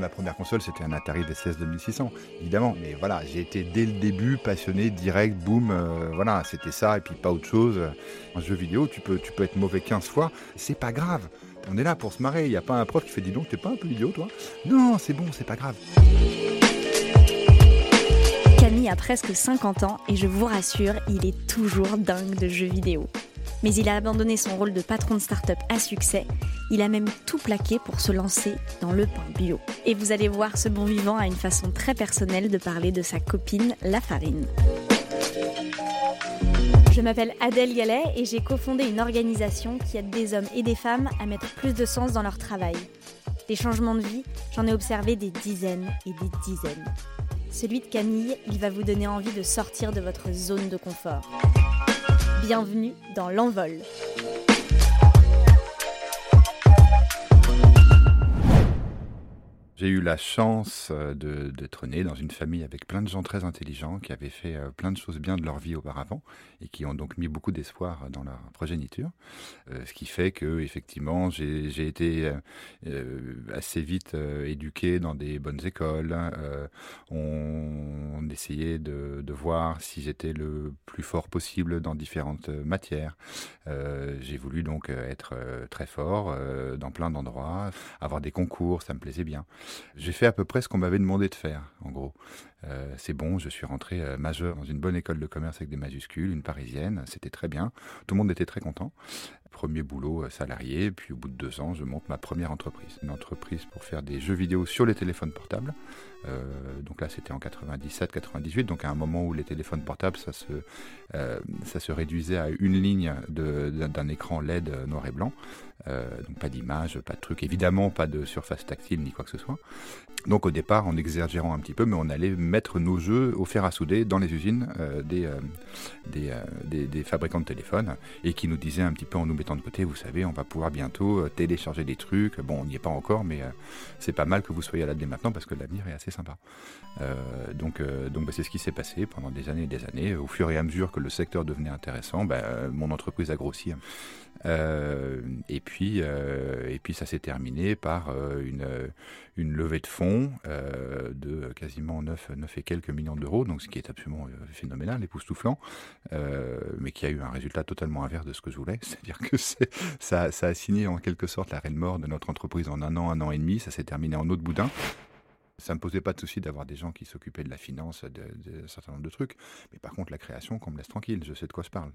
Ma première console, c'était un Atari VCS 2600, évidemment. Mais voilà, j'ai été dès le début passionné, direct, boum, euh, voilà, c'était ça, et puis pas autre chose. En jeu vidéo, tu peux, tu peux être mauvais 15 fois, c'est pas grave. On est là pour se marrer, il n'y a pas un prof qui fait dis donc, t'es pas un peu idiot toi? Non, c'est bon, c'est pas grave. Camille a presque 50 ans et je vous rassure, il est toujours dingue de jeux vidéo. Mais il a abandonné son rôle de patron de start-up à succès. Il a même tout plaqué pour se lancer dans le pain bio. Et vous allez voir, ce bon vivant a une façon très personnelle de parler de sa copine, la farine. Je m'appelle Adèle Gallet et j'ai cofondé une organisation qui aide des hommes et des femmes à mettre plus de sens dans leur travail. Des changements de vie, j'en ai observé des dizaines et des dizaines. Celui de Camille, il va vous donner envie de sortir de votre zone de confort. Bienvenue dans l'envol. J'ai eu la chance euh, d'être né dans une famille avec plein de gens très intelligents qui avaient fait euh, plein de choses bien de leur vie auparavant et qui ont donc mis beaucoup d'espoir dans leur progéniture. Euh, ce qui fait que effectivement j'ai été assez vite éduqué dans des bonnes écoles. on, essayait de, de voir si j'étais le plus fort possible dans différentes matières. j'ai voulu donc être très fort dans plein d'endroits, avoir des concours, ça me plaisait bien. J'ai fait à peu près ce qu'on m'avait demandé de faire, en gros. Euh, c'est bon, je suis rentré euh, majeur dans une bonne école de commerce avec des majuscules, une parisienne, c'était très bien. Tout le monde était très content. Premier boulot euh, salarié, puis au bout de deux ans, je monte ma première entreprise. Une entreprise pour faire des jeux vidéo sur les téléphones portables. donc là, c'était en 97-98, donc à un moment où les téléphones portables, ça se, ça se réduisait à une ligne d'un écran LED noir et blanc. donc pas d'image, pas de truc, évidemment pas de surface tactile ni quoi que ce soit. Donc au départ, en exagérant un petit peu, mais on allait mettre nos jeux au fer à souder dans les usines euh, euh, euh, des, des, fabricants de téléphones et qui nous disaient un petit peu en nous mettant de côté, vous savez, on va pouvoir bientôt télécharger des trucs. Bon, on n'y est pas encore, mais c'est pas mal que vous soyez là dès maintenant parce que l'avenir est assez sympa. donc donc bah, c'est ce qui s'est passé pendant des années et des années. Au fur et à mesure que le secteur devenait intéressant, bah, mon entreprise a grossi. et, puis, et puis ça s'est terminé par une, une levée de fonds de quasiment 9, 9 et quelques millions d'euros, donc ce qui est absolument euh, phénoménal, époustouflant, euh, mais qui a eu un résultat totalement inverse de ce que je voulais. C'est-à-dire que ça, ça a signé en quelque sorte l'arrêt de mort de notre entreprise en un an, un an et demi. Ça s'est terminé en eau de boudin ça me posait pas de souci d'avoir des gens qui s'occupaient de la finance, d'un certain nombre de trucs. Mais par contre, la création, qu'on me laisse tranquille, je sais de quoi je parle.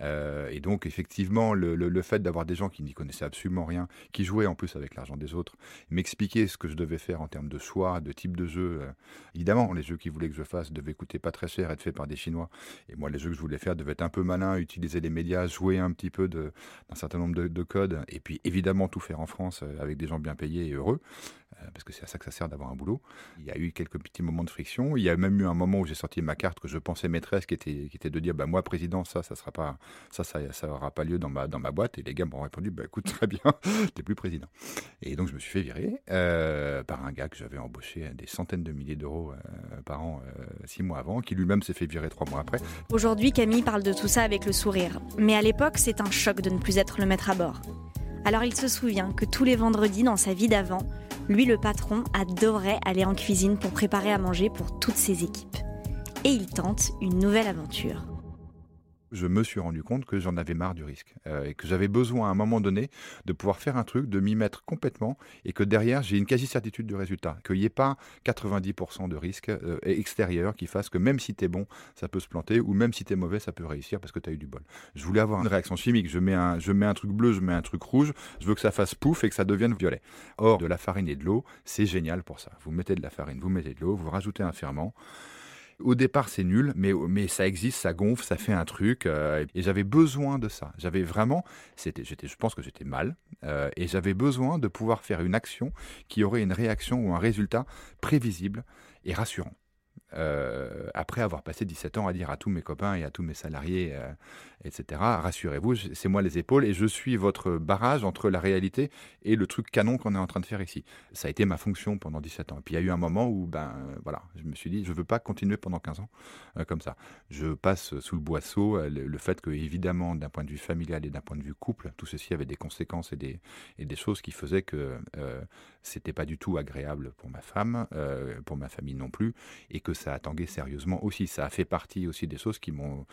Euh, et donc, effectivement, le, fait d'avoir des gens qui n'y connaissaient absolument rien, qui jouaient en plus avec l'argent des autres, m'expliquer ce que je devais faire en termes de choix, de type de jeu. Euh, évidemment, les jeux qu'ils voulaient que je fasse devaient coûter pas très cher, être faits par des Chinois. Et moi, les jeux que je voulais faire devaient être un peu malins, utiliser les médias, jouer un petit peu d'un certain nombre de, de, codes. Et puis, évidemment, tout faire en France euh, avec des gens bien payés et heureux. Euh, parce que c'est à ça que ça sert d'avoir un boulot. Il y a eu quelques petits moments de friction. Il y a même eu un moment où j'ai sorti ma carte que je pensais maîtresse, qui était, de dire, bah, moi, président, ça, ça sera pas, ça, ça, ça aura pas lieu dans ma, dans ma boîte. Et les gars m'ont répondu, bah, écoute, très bien, t'es plus président. Et donc, je me suis fait virer euh, par un gars que j'avais embauché à des centaines de milliers d'euros euh, par an six mois avant, qui lui-même s'est fait virer trois mois après. Aujourd'hui, Camille parle de tout ça avec le sourire. Mais à l'époque, c'est un choc de ne plus être le maître à bord. Alors il se souvient que tous les vendredis dans sa vie d'avant, lui, le patron, adorait aller en cuisine pour préparer à manger pour toutes ses équipes. Et il tente une nouvelle aventure je me suis rendu compte que j'en avais marre du risque euh, et que j'avais besoin à un moment donné de pouvoir faire un truc, de m'y mettre complètement et que derrière j'ai une quasi-certitude du résultat, qu'il n'y ait pas 90% de risque euh, extérieur qui fasse que même si tu es bon, ça peut se planter ou même si tu es mauvais, ça peut réussir parce que tu as eu du bol. Je voulais avoir une réaction chimique, je mets, un, je mets un truc bleu, je mets un truc rouge, je veux que ça fasse pouf et que ça devienne violet. Or, de la farine et de l'eau, c'est génial pour ça. Vous mettez de la farine, vous mettez de l'eau, vous rajoutez un ferment. Au départ, c'est nul, mais, mais ça existe, ça gonfle, ça fait un truc. Euh, et j'avais besoin de ça. J'avais vraiment, c'était, j'étais, je pense que j'étais mal, euh, et j'avais besoin de pouvoir faire une action qui aurait une réaction ou un résultat prévisible et rassurant. Euh, après avoir passé 17 ans à dire à tous mes copains et à tous mes salariés, euh, etc., rassurez-vous, c'est moi les épaules et je suis votre barrage entre la réalité et le truc canon qu'on est en train de faire ici. Ça a été ma fonction pendant 17 ans. Et puis il y a eu un moment où, ben voilà, je me suis dit, je ne veux pas continuer pendant 15 ans euh, comme ça. Je passe sous le boisseau le, fait que, évidemment, d'un point de vue familial et d'un point de vue couple, tout ceci avait des conséquences et des, et des choses qui faisaient que c'était pas du tout agréable pour ma femme, pour ma famille non plus, et que ça a tangué sérieusement aussi. Ça a fait partie aussi des choses qui m'ont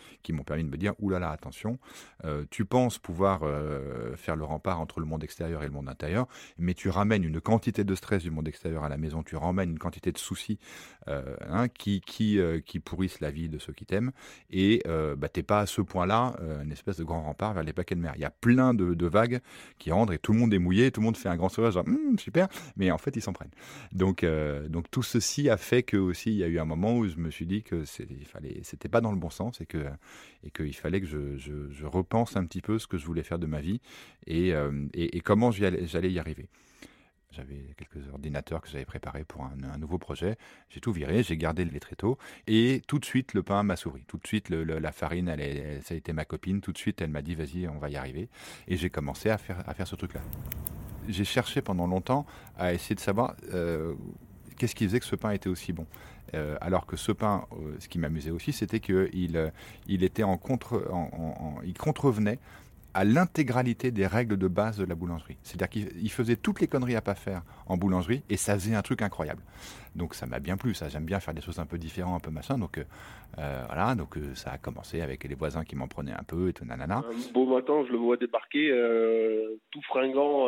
permis de me dire oulala, attention, euh, tu penses pouvoir euh, faire le rempart entre le monde extérieur et le monde intérieur, mais tu ramènes une quantité de stress du monde extérieur à la maison, tu ramènes une quantité de soucis euh, hein, qui qui, qui pourrissent la vie de ceux qui t'aiment, et bah, t'es pas à ce point-là une espèce de grand rempart vers les paquets de mer. Il y a plein de, vagues qui rentrent et tout le monde est mouillé, tout le monde fait un grand sourire, genre hum, super, mais en fait ils s'en prennent. Donc donc tout ceci a fait que aussi il y a eu un moment où je me suis dit que c'était pas dans le bon sens et que et qu'il fallait que je, repense un petit peu ce que je voulais faire de ma vie et, euh, et, comment j'allais y arriver. J'avais quelques ordinateurs que j'avais préparés pour un, nouveau projet. J'ai tout viré, j'ai gardé les tréteaux et tout de suite le pain m'a souri. Tout de suite la farine, ça a été ma copine. Tout de suite, elle m'a dit vas-y, on va y arriver. Et j'ai commencé à faire, à faire ce truc-là. J'ai cherché pendant longtemps à essayer de savoir euh, qu'est-ce qui faisait que ce pain était aussi bon. Euh, alors que ce pain, euh, ce qui m'amusait aussi, c'était qu'il euh, il était en contre, il contrevenait à l'intégralité des règles de base de la boulangerie. C'est-à-dire qu'il faisait toutes les conneries à pas faire en boulangerie et ça faisait un truc incroyable. Donc ça m'a bien plu, j'aime bien faire des choses un peu différentes, un peu machin. Donc euh, euh, voilà, donc euh, ça a commencé avec les voisins qui m'en prenaient un peu et tout nanana. Un beau matin, je le vois débarquer, tout fringant,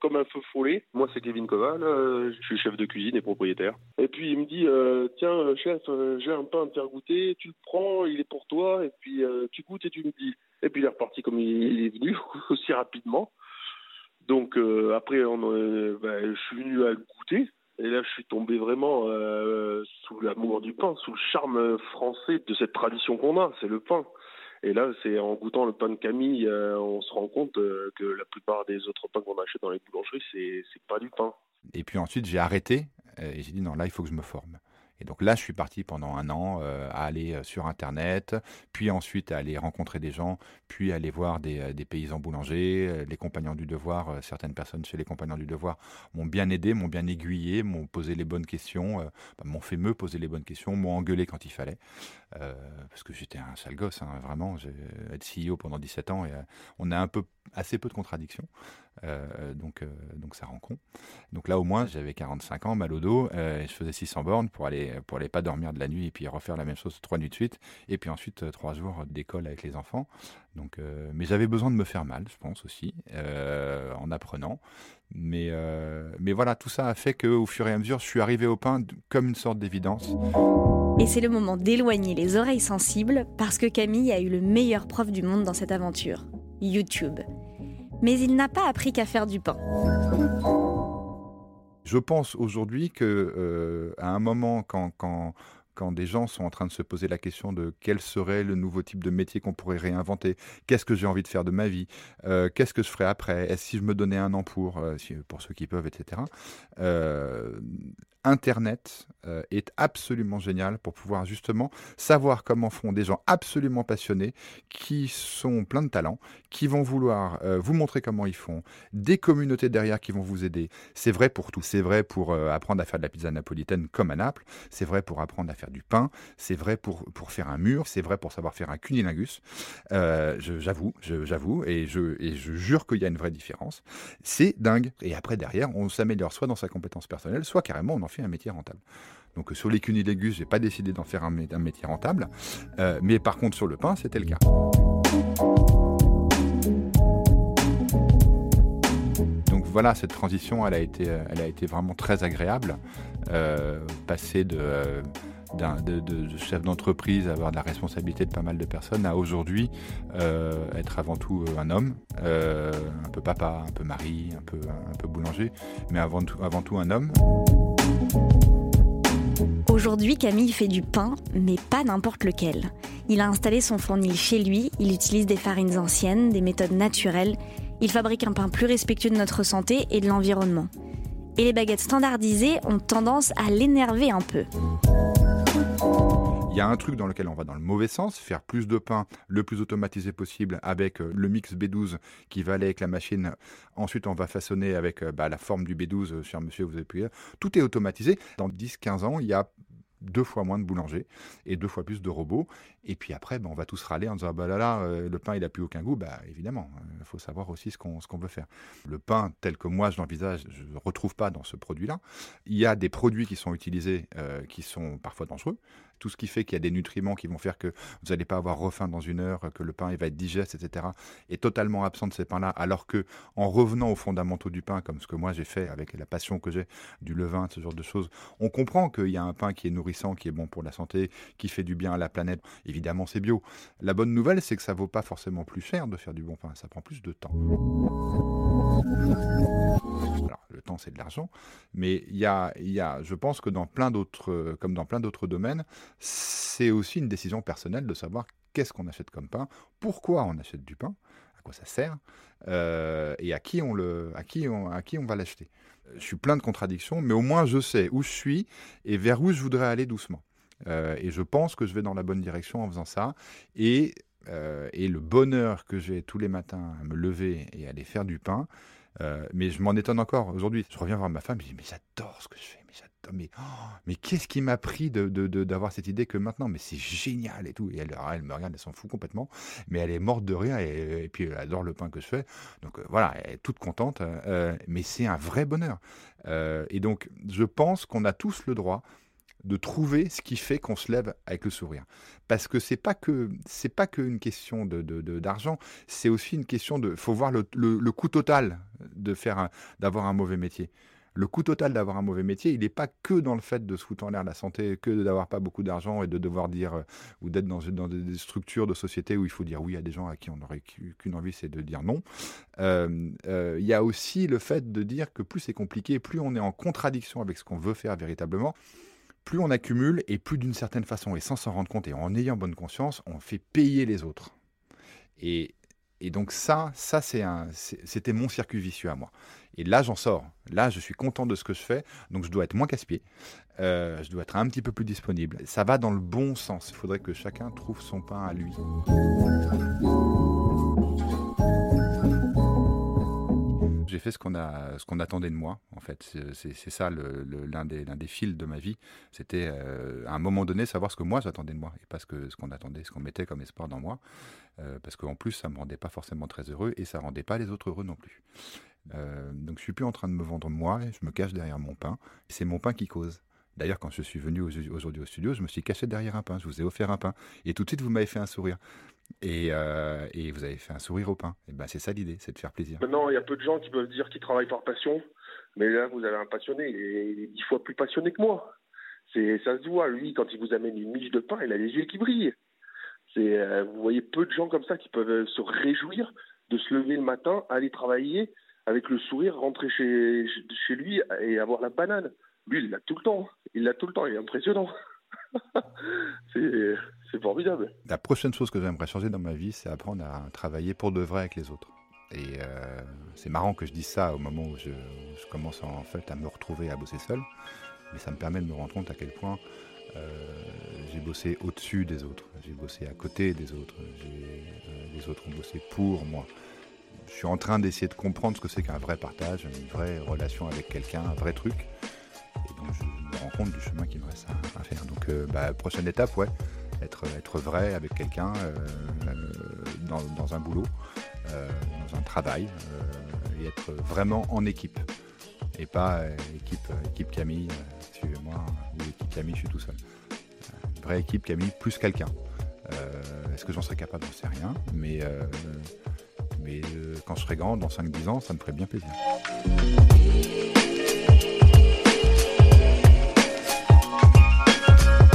comme un feu follet. Moi c'est Kevin Koval, je suis chef de cuisine et propriétaire. Et puis il me dit, tiens chef, j'ai un pain à te faire goûter, tu le prends, il est pour toi, et puis tu goûtes et tu me dis. Et puis il est reparti comme il est venu, aussi rapidement. Donc après, ben, je suis venu à goûter. Et là, je suis tombé vraiment euh, sous l'amour du pain, sous le charme français de cette tradition qu'on a, c'est le pain. Et là, c'est en goûtant le pain de Camille, euh, on se rend compte euh, que la plupart des autres pains qu'on achète dans les boulangeries, c'est, c'est pas du pain. Et puis ensuite, j'ai arrêté et j'ai dit non, là, il faut que je me forme. Et donc là, je suis parti pendant un an euh, à aller euh, sur Internet, puis ensuite à aller rencontrer des gens, puis aller voir des, euh, paysans boulangers, les compagnons du devoir. certaines personnes chez les compagnons du devoir m'ont bien aidé, m'ont bien aiguillé, m'ont posé les bonnes questions, bah, m'ont fait me poser les bonnes questions, m'ont engueulé quand il fallait. parce que j'étais un sale gosse, hein, vraiment. J'ai être CEO pendant 17 ans et on a un peu, assez peu de contradictions. Donc, donc ça rend con. Donc là, au moins, j'avais 45 ans, mal au dos, et je faisais 600 bornes pour aller pour aller pas dormir de la nuit et puis refaire la même chose trois nuits de suite. Et puis ensuite, euh, trois jours d'école avec les enfants. Donc, euh, mais j'avais besoin de me faire mal, je pense aussi, euh, en apprenant. Mais, mais voilà, tout ça a fait qu'au fur et à mesure, je suis arrivé au pain comme une sorte d'évidence. Et c'est le moment d'éloigner les oreilles sensibles parce que Camille a eu le meilleur prof du monde dans cette aventure, YouTube. Mais il n'a pas appris qu'à faire du pain. Je pense aujourd'hui que euh, à un moment, quand, quand, des gens sont en train de se poser la question de quel serait le nouveau type de métier qu'on pourrait réinventer, qu'est-ce que j'ai envie de faire de ma vie, euh, qu'est-ce que je ferais après, est-ce si je me donnais un an pour, euh, pour ceux qui peuvent, etc. Internet euh, est absolument génial pour pouvoir justement savoir comment font des gens absolument passionnés qui sont pleins de talent, qui vont vouloir euh, vous montrer comment ils font, des communautés derrière qui vont vous aider. C'est vrai pour tout. C'est vrai pour euh, apprendre à faire de la pizza napolitaine comme à Naples. C'est vrai pour apprendre à faire du pain. C'est vrai pour, pour faire un mur. C'est vrai pour savoir faire un cunilingus. j'avoue, j'avoue, et je, jure qu'il y a une vraie différence. C'est dingue. Et après, derrière, on s'améliore soit dans sa compétence personnelle, soit carrément on en fait un métier rentable. Donc sur les cunilégus, j'ai pas décidé d'en faire un, métier rentable, euh, mais par contre sur le pain, c'était le cas. Donc voilà, cette transition, elle a été, elle a été vraiment très agréable. Euh, passer de, chef d'entreprise, avoir de la responsabilité de pas mal de personnes, à aujourd'hui euh, être avant tout un homme, un peu papa, un peu mari, un peu, un peu boulanger, mais avant tout, avant tout un homme. Aujourd'hui, Camille fait du pain, mais pas n'importe lequel. Il a installé son fournil chez lui, il utilise des farines anciennes, des méthodes naturelles, il fabrique un pain plus respectueux de notre santé et de l'environnement. Et les baguettes standardisées ont tendance à l'énerver un peu. Il y a un truc dans lequel on va dans le mauvais sens, faire plus de pain le plus automatisé possible avec euh, le mix B12 qui va aller avec la machine. Ensuite, on va façonner avec euh, bah, la forme du B12, euh, cher monsieur, vous avez pu Tout est automatisé. Dans 10-15 ans, il y a deux fois moins de boulangers et deux fois plus de robots. Et puis après, ben, on va tous râler en disant ah bah là là, le pain il a plus aucun goût. Bah évidemment, il faut savoir aussi ce qu'on veut faire. Le pain tel que moi je l'envisage, je ne retrouve pas dans ce produit-là. Il y a des produits qui sont utilisés qui sont parfois dangereux. Tout ce qui fait qu'il y a des nutriments qui vont faire que vous n'allez pas avoir refaim dans une heure, que le pain il va être digeste, etc. est totalement absent de ces pains-là. Alors que en revenant aux fondamentaux du pain, comme ce que moi j'ai fait avec la passion que j'ai du levain, ce genre de choses, on comprend qu'il y a un pain qui est nourrissant, qui est bon pour la santé, qui fait du bien à la planète. Évidemment, c'est bio. La bonne nouvelle, c'est que ça vaut pas forcément plus cher de faire du bon pain, ça prend plus de temps. Le temps, c'est de l'argent, mais il y a, y a, je pense que dans plein d'autres, comme dans plein d'autres domaines, c'est aussi une décision personnelle de savoir qu'est-ce qu'on achète comme pain, pourquoi on achète du pain, à quoi ça sert, euh, et à qui on le, à qui on, à qui on va l'acheter. Je suis plein de contradictions, mais au moins je sais où je suis et vers où je voudrais aller doucement. Euh, et je pense que je vais dans la bonne direction en faisant ça. Et, euh, et le bonheur que j'ai tous les matins à me lever et aller faire du pain, euh, mais je m'en étonne encore aujourd'hui. Je reviens voir ma femme, je dis mais j'adore ce que je fais, mais j'adore, mais, oh, mais qu'est-ce qui m'a pris de, d'avoir cette idée que maintenant, mais c'est génial et tout. Et elle, me regarde, elle s'en fout complètement, mais elle est morte de rire et, puis elle adore le pain que je fais. Donc voilà, elle est toute contente, mais c'est un vrai bonheur. et donc je pense qu'on a tous le droit de trouver ce qui fait qu'on se lève avec le sourire. Parce que c'est pas que c'est pas qu'une question de, d'argent, c'est aussi une question de faut voir le, le, coût total de faire d'avoir un mauvais métier. Le coût total d'avoir un mauvais métier, il n'est pas que dans le fait de se foutre en l'air la santé, que d'avoir pas beaucoup d'argent et de devoir dire euh, ou d'être dans, dans, des structures de société où il faut dire oui à des gens à qui on n'aurait qu'une envie, c'est de dire non. Euh, euh, il y a aussi le fait de dire que plus c'est compliqué, plus on est en contradiction avec ce qu'on veut faire véritablement plus on accumule et plus d'une certaine façon, et sans s'en rendre compte et en ayant bonne conscience, on fait payer les autres. Et, donc ça, ça c'était mon circuit vicieux à moi. Et là, j'en sors. Là, je suis content de ce que je fais, donc je dois être moins casse-pied. Euh, je dois être un petit peu plus disponible. Ça va dans le bon sens. Il faudrait que chacun trouve son pain à lui. J'ai fait ce qu'on attendait de moi. En fait, c'est ça l'un des, fils de ma vie. C'était euh, à un moment donné savoir ce que moi j'attendais de moi et pas ce que ce qu'on attendait, ce qu'on mettait comme espoir dans moi. Euh, parce qu'en plus, ça me rendait pas forcément très heureux et ça rendait pas les autres heureux non plus. Euh, donc je suis plus en train de me vendre moi, je me cache derrière mon pain. C'est mon pain qui cause. D'ailleurs, quand je suis venu aujourd'hui au studio, je me suis caché derrière un pain. Je vous ai offert un pain. Et tout de suite, vous m'avez fait un sourire. Euh, et, vous avez fait un sourire au pain. Et ben c'est ça l'idée, c'est de faire plaisir. Maintenant, il y a peu de gens qui peuvent dire qu'ils travaillent par passion, mais là vous avez un passionné, il est dix fois plus passionné que moi. C'est ça se voit. Lui, quand il vous amène une miche de pain, il a les yeux qui brillent. C'est euh, vous voyez peu de gens comme ça qui peuvent se réjouir de se lever le matin, aller travailler avec le sourire, rentrer chez lui et avoir la banane. Lui, il l'a tout le temps. Il l'a tout le temps. Il est impressionnant. c'est formidable. La prochaine chose que j'aimerais changer dans ma vie, c'est apprendre à travailler pour de vrai avec les autres. Et euh, c'est marrant que je dise ça au moment où je, commence en fait à me retrouver à bosser seul, mais ça me permet de me rendre compte à quel point euh, j'ai bossé au-dessus des autres, j'ai bossé à côté des autres, euh, les autres ont bossé pour moi. Je suis en train d'essayer de comprendre ce que c'est qu'un vrai partage, une vraie relation avec quelqu'un, un vrai truc. Compte du chemin qu'il me reste à, faire. Donc euh, bah, prochaine étape, ouais, être, être vrai avec quelqu'un euh, dans, un boulot, euh, dans un travail, et être vraiment en équipe. Et pas équipe, équipe Camille, suivez-moi, ou équipe Camille, je suis tout seul. vraie équipe Camille plus quelqu'un. Est-ce que j'en serais capable? J'en sais rien. Mais, mais quand je serai grand, dans 5-10 ans, ça me ferait bien plaisir.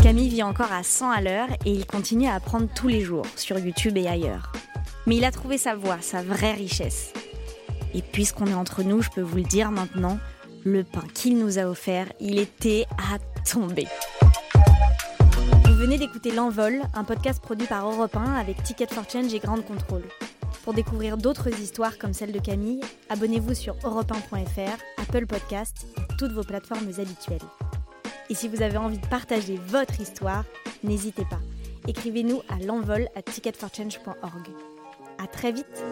Camille vit encore à 100 à l'heure et il continue à apprendre tous les jours sur YouTube et ailleurs. Mais il a trouvé sa voie, sa vraie richesse. Et puisqu'on est entre nous, je peux vous le dire maintenant, le pain qu'il nous a offert, il était à tomber. Vous venez d'écouter L'Envol, un podcast produit par Europe 1 avec Ticket for Change et Grande Contrôle. Pour découvrir d'autres histoires comme celle de Camille, abonnez-vous sur europe1.fr, Apple Podcast et toutes vos plateformes habituelles. Et si vous avez envie de partager votre histoire, n'hésitez pas. Écrivez-nous à l'envol à ticketforchange.org. À très vite